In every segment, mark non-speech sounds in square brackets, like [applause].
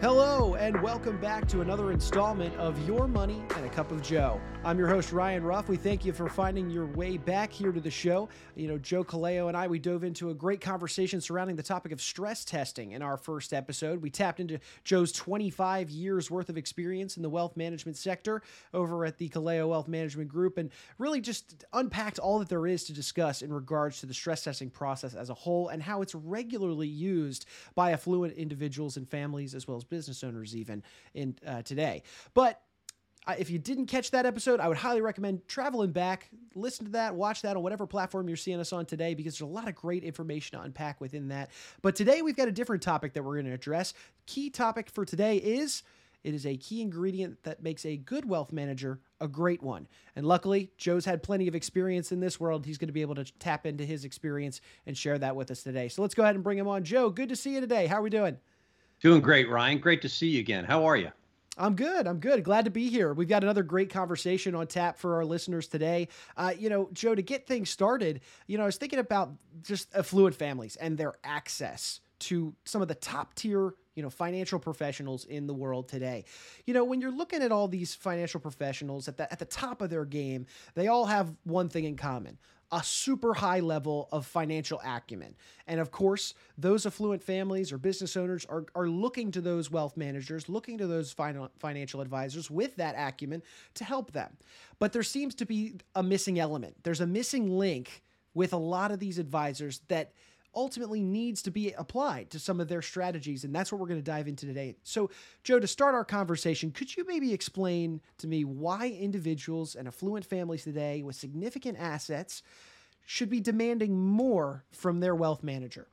Hello, and welcome back to another installment of Your Money and a Cup of Joe. I'm your host, Ryan Ruff. We thank you for finding your way back here to the show. You know, Joe Kaleo and I, we dove into a great conversation surrounding the topic of stress testing in our first episode. We tapped into Joe's 25 years worth of experience in the wealth management sector over at the Kaleo Wealth Management Group and really just unpacked all that there is to discuss in regards to the stress testing process as a whole and how it's regularly used by affluent individuals and families as well as business owners even in uh, today. But if you didn't catch that episode, I would highly recommend traveling back, listen to that, watch that on whatever platform you're seeing us on today, because there's a lot of great information to unpack within that. But today we've got a different topic that we're going to address. Key topic for today is it is a key ingredient that makes a good wealth manager a great one. And luckily, Joe's had plenty of experience in this world. He's going to be able to tap into his experience and share that with us today. So let's go ahead and bring him on. Joe, good to see you today. How are we doing? Doing great, Ryan. Great to see you again. How are you? I'm good. I'm good. Glad to be here. We've got another great conversation on tap for our listeners today. Uh, you know, Joe, to get things started, you know, I was thinking about just affluent families and their access to some of the top tier you know financial professionals in the world today you know when you're looking at all these financial professionals at the at the top of their game they all have one thing in common a super high level of financial acumen. And of course, those affluent families or business owners are, are looking to those wealth managers, looking to those financial advisors with that acumen to help them. But there seems to be a missing element. There's a missing link with a lot of these advisors that ultimately needs to be applied to some of their strategies. And that's what we're going to dive into today. So, Joe, to start our conversation, could you maybe explain to me why individuals and affluent families today with significant assets should be demanding more from their wealth manager?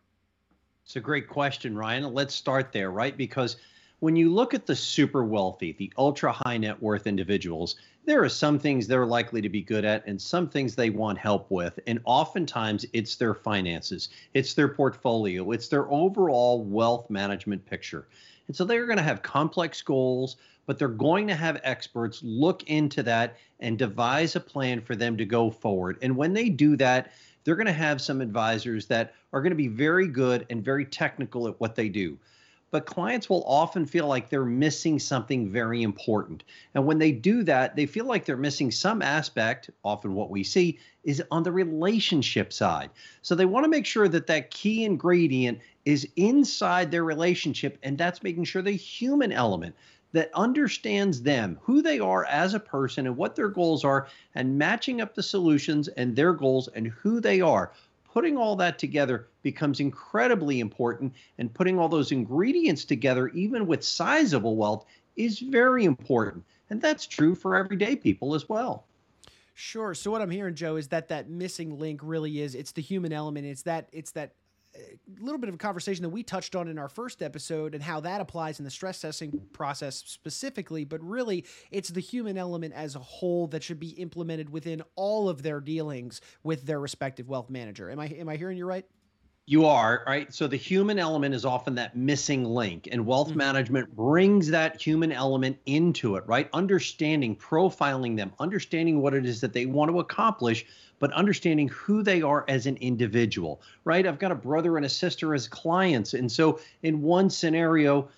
It's a great question, Ryan. Let's start there, right? Because when you look at the super wealthy, the ultra high net worth individuals, there are some things they're likely to be good at and some things they want help with. And oftentimes it's their finances, it's their portfolio, it's their overall wealth management picture. And so they're going to have complex goals, but they're going to have experts look into that and devise a plan for them to go forward. And when they do that, they're going to have some advisors that are going to be very good and very technical at what they do but clients will often feel like they're missing something very important. And when they do that, they feel like they're missing some aspect, often what we see is on the relationship side. So they want to make sure that that key ingredient is inside their relationship, and that's making sure the human element that understands them, who they are as a person, and what their goals are, and matching up the solutions and their goals and who they are putting all that together becomes incredibly important. And putting all those ingredients together, even with sizable wealth, is very important. And that's true for everyday people as well. Sure. So what I'm hearing, Joe, is that that missing link really is it's the human element. It's that it's that a little bit of a conversation that we touched on in our first episode and how that applies in the stress testing process specifically, but really it's the human element as a whole that should be implemented within all of their dealings with their respective wealth manager. Am I am I hearing you right? You are, right? So the human element is often that missing link, and wealth mm-hmm. management brings that human element into it, right? Understanding, profiling them, understanding what it is that they want to accomplish, but understanding who they are as an individual, right? I've got a brother and a sister as clients. And so in one scenario,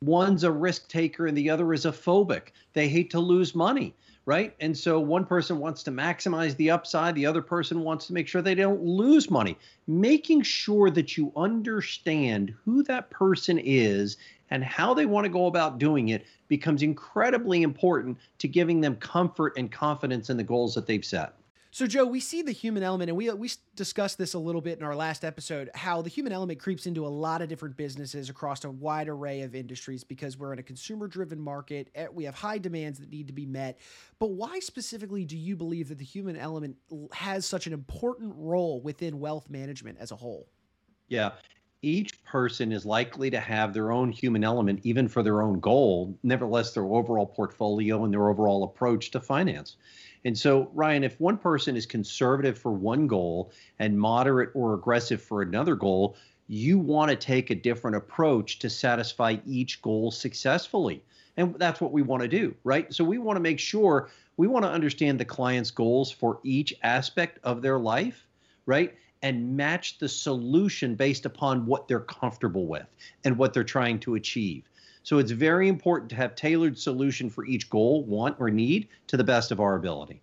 one's a risk taker and the other is a phobic. They hate to lose money right? And so one person wants to maximize the upside, the other person wants to make sure they don't lose money. Making sure that you understand who that person is and how they want to go about doing it becomes incredibly important to giving them comfort and confidence in the goals that they've set. So, Joe, we see the human element, and we we discussed this a little bit in our last episode. How the human element creeps into a lot of different businesses across a wide array of industries because we're in a consumer-driven market. Eh, we have high demands that need to be met. But why specifically do you believe that the human element has such an important role within wealth management as a whole? Yeah, each person is likely to have their own human element, even for their own goal, nevertheless, their overall portfolio and their overall approach to finance. And so, Ryan, if one person is conservative for one goal and moderate or aggressive for another goal, you want to take a different approach to satisfy each goal successfully. And that's what we want to do, right? So we want to make sure we want to understand the client's goals for each aspect of their life, right? And match the solution based upon what they're comfortable with and what they're trying to achieve. So it's very important to have tailored solution for each goal, want, or need to the best of our ability.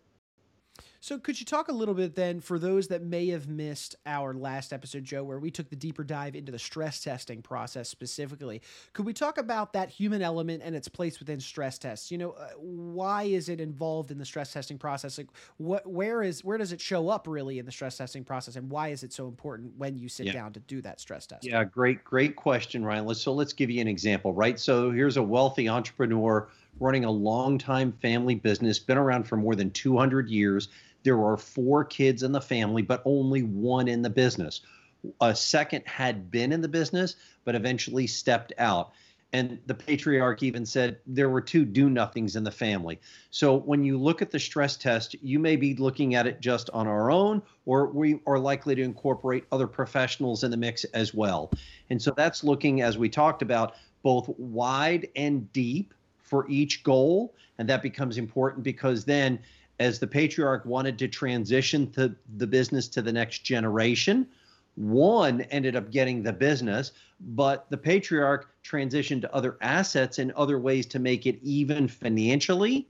So, could you talk a little bit then for those that may have missed our last episode, Joe, where we took the deeper dive into the stress testing process specifically? Could we talk about that human element and its place within stress tests? You know, uh, why is it involved in the stress testing process? Like, what, where is, where does it show up really in the stress testing process, and why is it so important when you sit yeah. down to do that stress test? Yeah, great, great question, Ryan. Let's so let's give you an example, right? So here's a wealthy entrepreneur running a long time family business, been around for more than 200 years there are four kids in the family, but only one in the business. A second had been in the business, but eventually stepped out. And the patriarch even said there were two do nothings in the family. So when you look at the stress test, you may be looking at it just on our own, or we are likely to incorporate other professionals in the mix as well. And so that's looking, as we talked about, both wide and deep for each goal. And that becomes important because then as the patriarch wanted to transition to the business to the next generation, one ended up getting the business, but the patriarch transitioned to other assets and other ways to make it even financially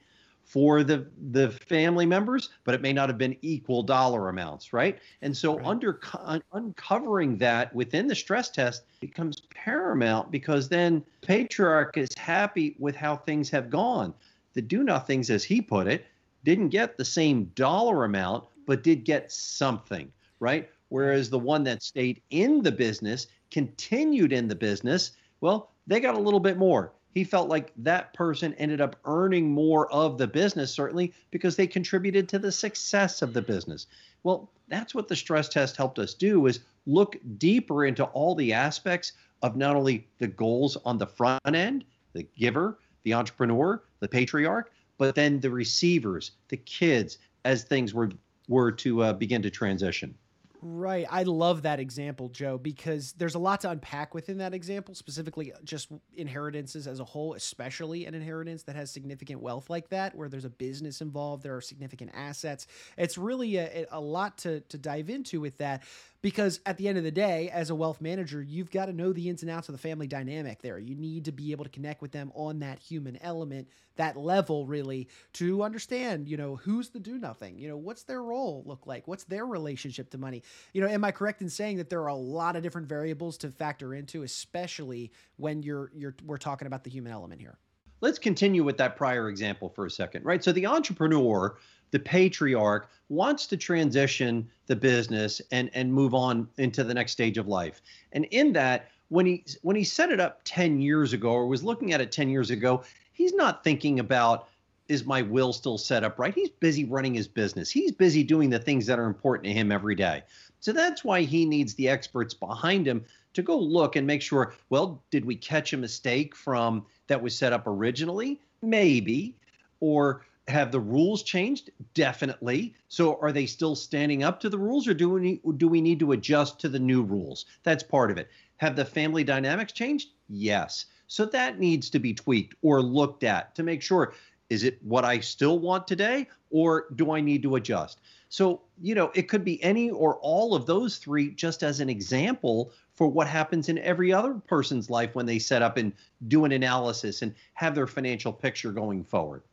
for the the family members, but it may not have been equal dollar amounts, right? And so right. under un, uncovering that within the stress test becomes paramount because then patriarch is happy with how things have gone. The do nothings, as he put it, didn't get the same dollar amount, but did get something, right? Whereas the one that stayed in the business, continued in the business, well, they got a little bit more. He felt like that person ended up earning more of the business, certainly because they contributed to the success of the business. Well, that's what the stress test helped us do is look deeper into all the aspects of not only the goals on the front end, the giver, the entrepreneur, the patriarch, but then the receivers, the kids, as things were were to uh, begin to transition. Right. I love that example, Joe, because there's a lot to unpack within that example, specifically just inheritances as a whole, especially an inheritance that has significant wealth like that, where there's a business involved, there are significant assets. It's really a, a lot to, to dive into with that because at the end of the day as a wealth manager you've got to know the ins and outs of the family dynamic there. You need to be able to connect with them on that human element that level really to understand you know who's the do nothing? You know what's their role look like? What's their relationship to money? You know am i correct in saying that there are a lot of different variables to factor into especially when you're you're we're talking about the human element here? Let's continue with that prior example for a second right? So the entrepreneur the patriarch wants to transition the business and and move on into the next stage of life. And in that, when he when he set it up 10 years ago or was looking at it 10 years ago, he's not thinking about is my will still set up right? He's busy running his business. He's busy doing the things that are important to him every day. So that's why he needs the experts behind him to go look and make sure, well, did we catch a mistake from that was set up originally? Maybe. Or have the rules changed? Definitely. So are they still standing up to the rules or do we do we need to adjust to the new rules? That's part of it. Have the family dynamics changed? Yes. So that needs to be tweaked or looked at to make sure is it what I still want today or do I need to adjust? So, you know, it could be any or all of those three just as an example for what happens in every other person's life when they set up and do an analysis and have their financial picture going forward.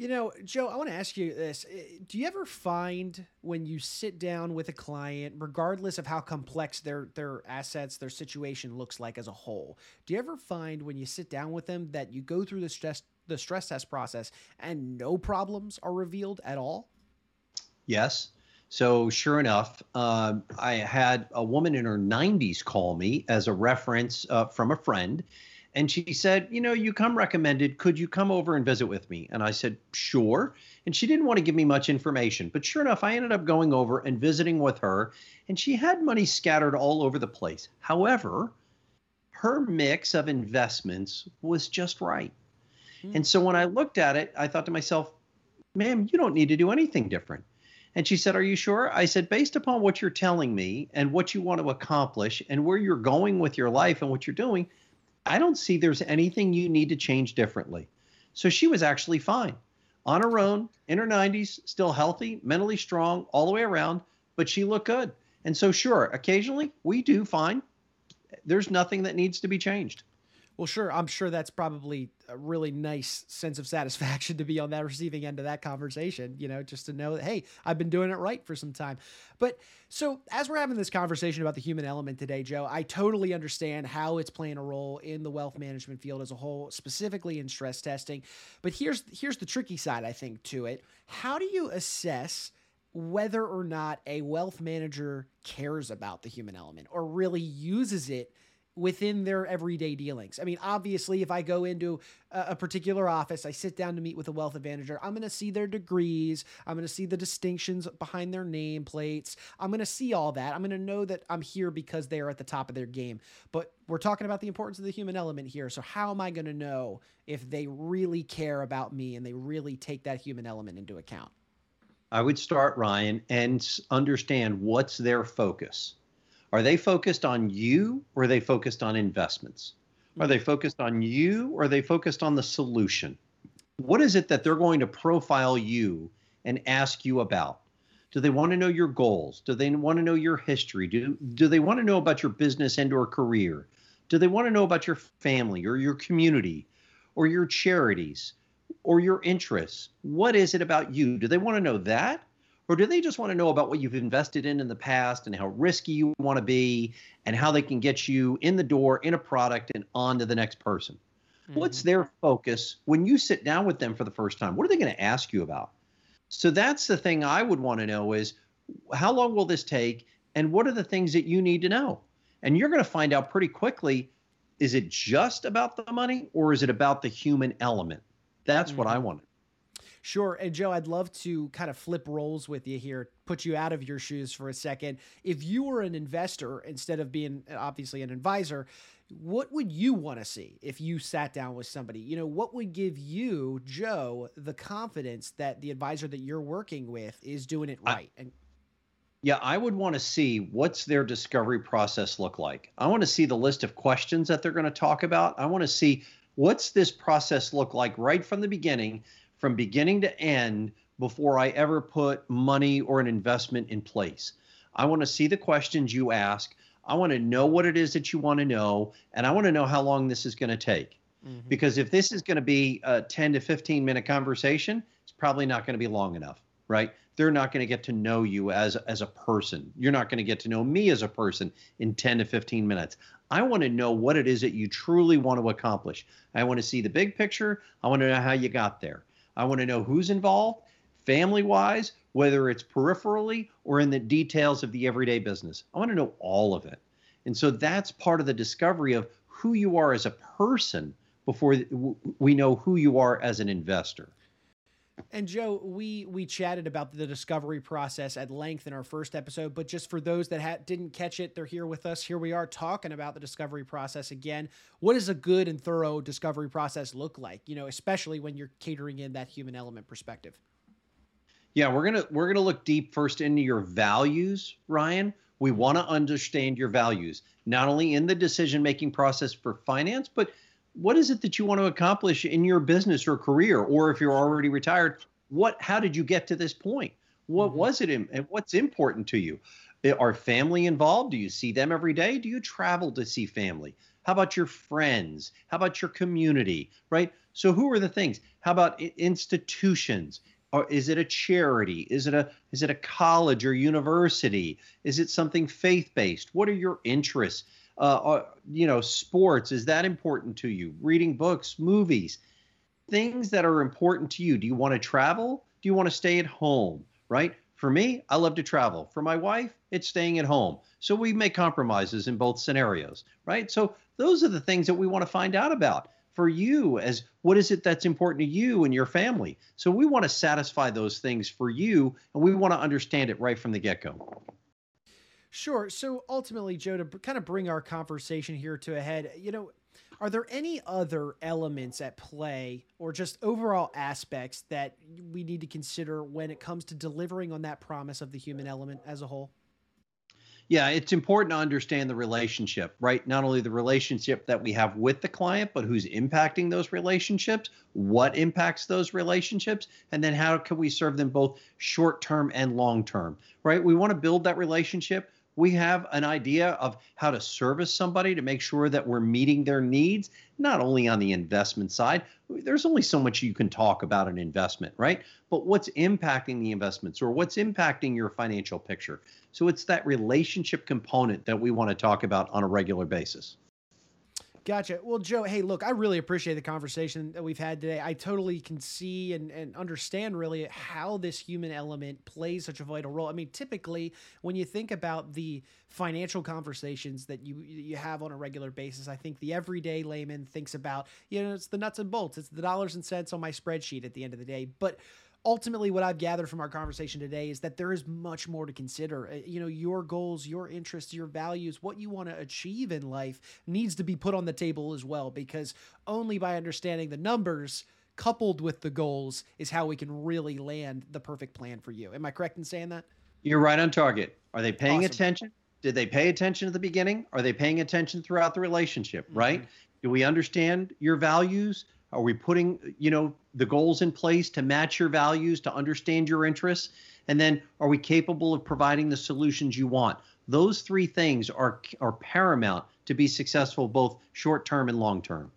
You know, Joe, I want to ask you this. Do you ever find when you sit down with a client, regardless of how complex their their assets, their situation looks like as a whole, do you ever find when you sit down with them that you go through the stress the stress test process and no problems are revealed at all? Yes. So sure enough, uh, I had a woman in her 90s call me as a reference uh, from a friend and she said, You know, you come recommended. Could you come over and visit with me? And I said, Sure. And she didn't want to give me much information. But sure enough, I ended up going over and visiting with her. And she had money scattered all over the place. However, her mix of investments was just right. Mm-hmm. And so when I looked at it, I thought to myself, Ma'am, you don't need to do anything different. And she said, Are you sure? I said, Based upon what you're telling me and what you want to accomplish and where you're going with your life and what you're doing, I don't see there's anything you need to change differently. So she was actually fine on her own, in her 90s, still healthy, mentally strong, all the way around, but she looked good. And so, sure, occasionally we do find there's nothing that needs to be changed. Well, sure. I'm sure that's probably a really nice sense of satisfaction [laughs] to be on that receiving end of that conversation, you know, just to know that, hey, I've been doing it right for some time. But so as we're having this conversation about the human element today, Joe, I totally understand how it's playing a role in the wealth management field as a whole, specifically in stress testing. But here's here's the tricky side, I think, to it. How do you assess whether or not a wealth manager cares about the human element or really uses it within their everyday dealings. I mean, obviously, if I go into a, particular office, I sit down to meet with a wealth manager, I'm going to see their degrees, I'm going to see the distinctions behind their nameplates, I'm going to see all that. I'm going to know that I'm here because they are at the top of their game. But we're talking about the importance of the human element here. So, how am I going to know if they really care about me and they really take that human element into account? I would start, Ryan, and understand what's their focus are they focused on you or are they focused on investments? Are they focused on you or are they focused on the solution? What is it that they're going to profile you and ask you about? Do they want to know your goals? Do they want to know your history? Do, do they want to know about your business and or career? Do they want to know about your family or your community or your charities or your interests? What is it about you? Do they want to know that? Or do they just want to know about what you've invested in in the past and how risky you want to be and how they can get you in the door in a product and on to the next person? Mm-hmm. What's their focus when you sit down with them for the first time? What are they going to ask you about? So that's the thing I would want to know is how long will this take and what are the things that you need to know? And you're going to find out pretty quickly is it just about the money or is it about the human element? That's mm-hmm. what I want Sure. And Joe, I'd love to kind of flip roles with you here, put you out of your shoes for a second. If you were an investor instead of being obviously an advisor, what would you want to see if you sat down with somebody? You know, what would give you, Joe, the confidence that the advisor that you're working with is doing it right? I, and yeah, I would want to see what's their discovery process look like. I want to see the list of questions that they're going to talk about. I want to see what's this process look like right from the beginning from beginning to end before I ever put money or an investment in place. I want to see the questions you ask. I want to know what it is that you want to know, and I want to know how long this is going to take. Mm-hmm. Because if this is going to be a 10 to 15 minute conversation, it's probably not going to be long enough, right? They're not going to get to know you as as a person. You're not going to get to know me as a person in 10 to 15 minutes. I want to know what it is that you truly want to accomplish. I want to see the big picture. I want to know how you got there. I want to know who's involved, family wise, whether it's peripherally or in the details of the everyday business. I want to know all of it. And so that's part of the discovery of who you are as a person before we know who you are as an investor. And Joe, we we chatted about the discovery process at length in our first episode, but just for those that ha- didn't catch it, they're here with us. Here we are talking about the discovery process again. What does a good and thorough discovery process look like? You know, especially when you're catering in that human element perspective. Yeah, we're gonna we're gonna look deep first into your values, Ryan. We want to understand your values, not only in the decision making process for finance, but what is it that you want to accomplish in your business or career or if you're already retired what how did you get to this point? What mm-hmm. was it in, and what's important to you? Are family involved? Do you see them every day? Do you travel to see family? How about your friends? How about your community right? So who are the things? How about institutions? Or is it a charity? Is it a is it a college or university? Is it something faith based what are your interests uh, uh, you know, sports, is that important to you? Reading books, movies, things that are important to you. Do you want to travel? Do you want to stay at home? Right? For me, I love to travel. For my wife, it's staying at home. So we make compromises in both scenarios, right? So those are the things that we want to find out about for you as what is it that's important to you and your family. So we want to satisfy those things for you and we want to understand it right from the get-go. Sure. So ultimately, Joe, to kind of bring our conversation here to a head, you know, are there any other elements at play or just overall aspects that we need to consider when it comes to delivering on that promise of the human element as a whole? Yeah, it's important to understand the relationship, right? Not only the relationship that we have with the client, but who's impacting those relationships, what impacts those relationships, and then how can we serve them both short term and long term, right? We want to build that relationship we have an idea of how to service somebody to make sure that we're meeting their needs, not only on the investment side. There's only so much you can talk about an investment, right? But what's impacting the investments or what's impacting your financial picture? So it's that relationship component that we want to talk about on a regular basis. Gotcha. Well, Joe, hey, look, I really appreciate the conversation that we've had today. I totally can see and, and understand really how this human element plays such a vital role. I mean, typically, when you think about the financial conversations that you you have on a regular basis, I think the everyday layman thinks about, you know, it's the nuts and bolts, it's the dollars and cents on my spreadsheet at the end of the day. But ultimately what i've gathered from our conversation today is that there is much more to consider. Uh, you know your goals your interests your values what you want to achieve in life needs to be put on the table as well because only by understanding the numbers coupled with the goals is how we can really land the perfect plan for you. Am i correct in saying that? You're right on target. Are they paying awesome. attention? Did they pay attention at the beginning? Are they paying attention throughout the relationship mm-hmm. right? Do we understand your values are we putting, you know, the goals in place to match your values, to understand your interests? And then are we capable of providing the solutions you want? Those three things are are paramount to be successful both short term and long term.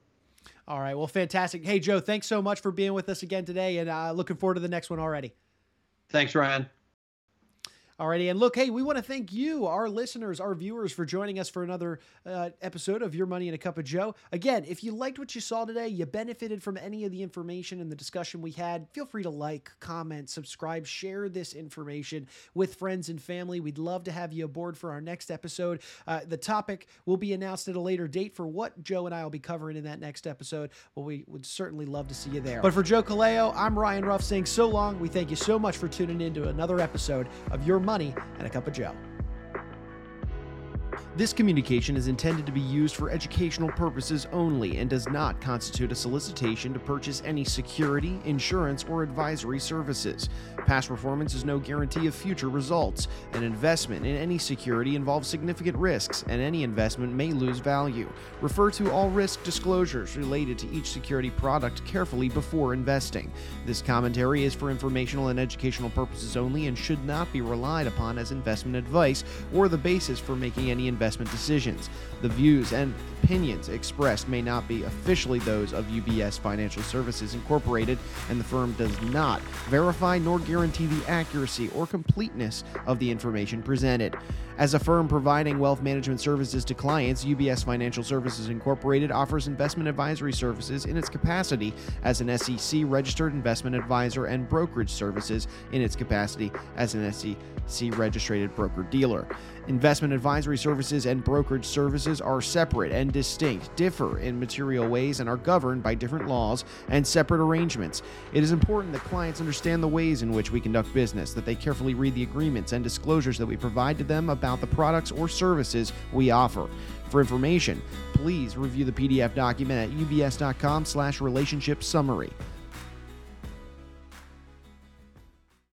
All right. Well, fantastic. Hey, Joe, thanks so much for being with us again today and uh, looking forward to the next one already. Thanks, Ryan. Alrighty, and look, hey, we want to thank you, our listeners, our viewers, for joining us for another uh, episode of Your Money in a Cup of Joe. Again, if you liked what you saw today, you benefited from any of the information and the discussion we had, feel free to like, comment, subscribe, share this information with friends and family. We'd love to have you aboard for our next episode. Uh, the topic will be announced at a later date for what Joe and I will be covering in that next episode. Well, we would certainly love to see you there. But for Joe Kaleo, I'm Ryan Ruff saying so long. We thank you so much for tuning in to another episode of Your money and a cup of joe. This communication is intended to be used for educational purposes only and does not constitute a solicitation to purchase any security, insurance, or advisory services. Past performance is no guarantee of future results. An investment in any security involves significant risks, and any investment may lose value. Refer to all risk disclosures related to each security product carefully before investing. This commentary is for informational and educational purposes only and should not be relied upon as investment advice or the basis for making any investment investment decisions. The views and opinions expressed may not be officially those of UBS Financial Services Incorporated, and the firm does not verify nor guarantee the accuracy or completeness of the information presented. As a firm providing wealth management services to clients, UBS Financial Services Incorporated offers investment advisory services in its capacity as an SEC registered investment advisor and brokerage services in its capacity as an SEC registered broker dealer. Investment advisory services and brokerage services are separate and distinct, differ in material ways, and are governed by different laws and separate arrangements. It is important that clients understand the ways in which we conduct business, that they carefully read the agreements and disclosures that we provide to them about the products or services we offer. For information, please review the PDF document at ubs.com slash relationship summary.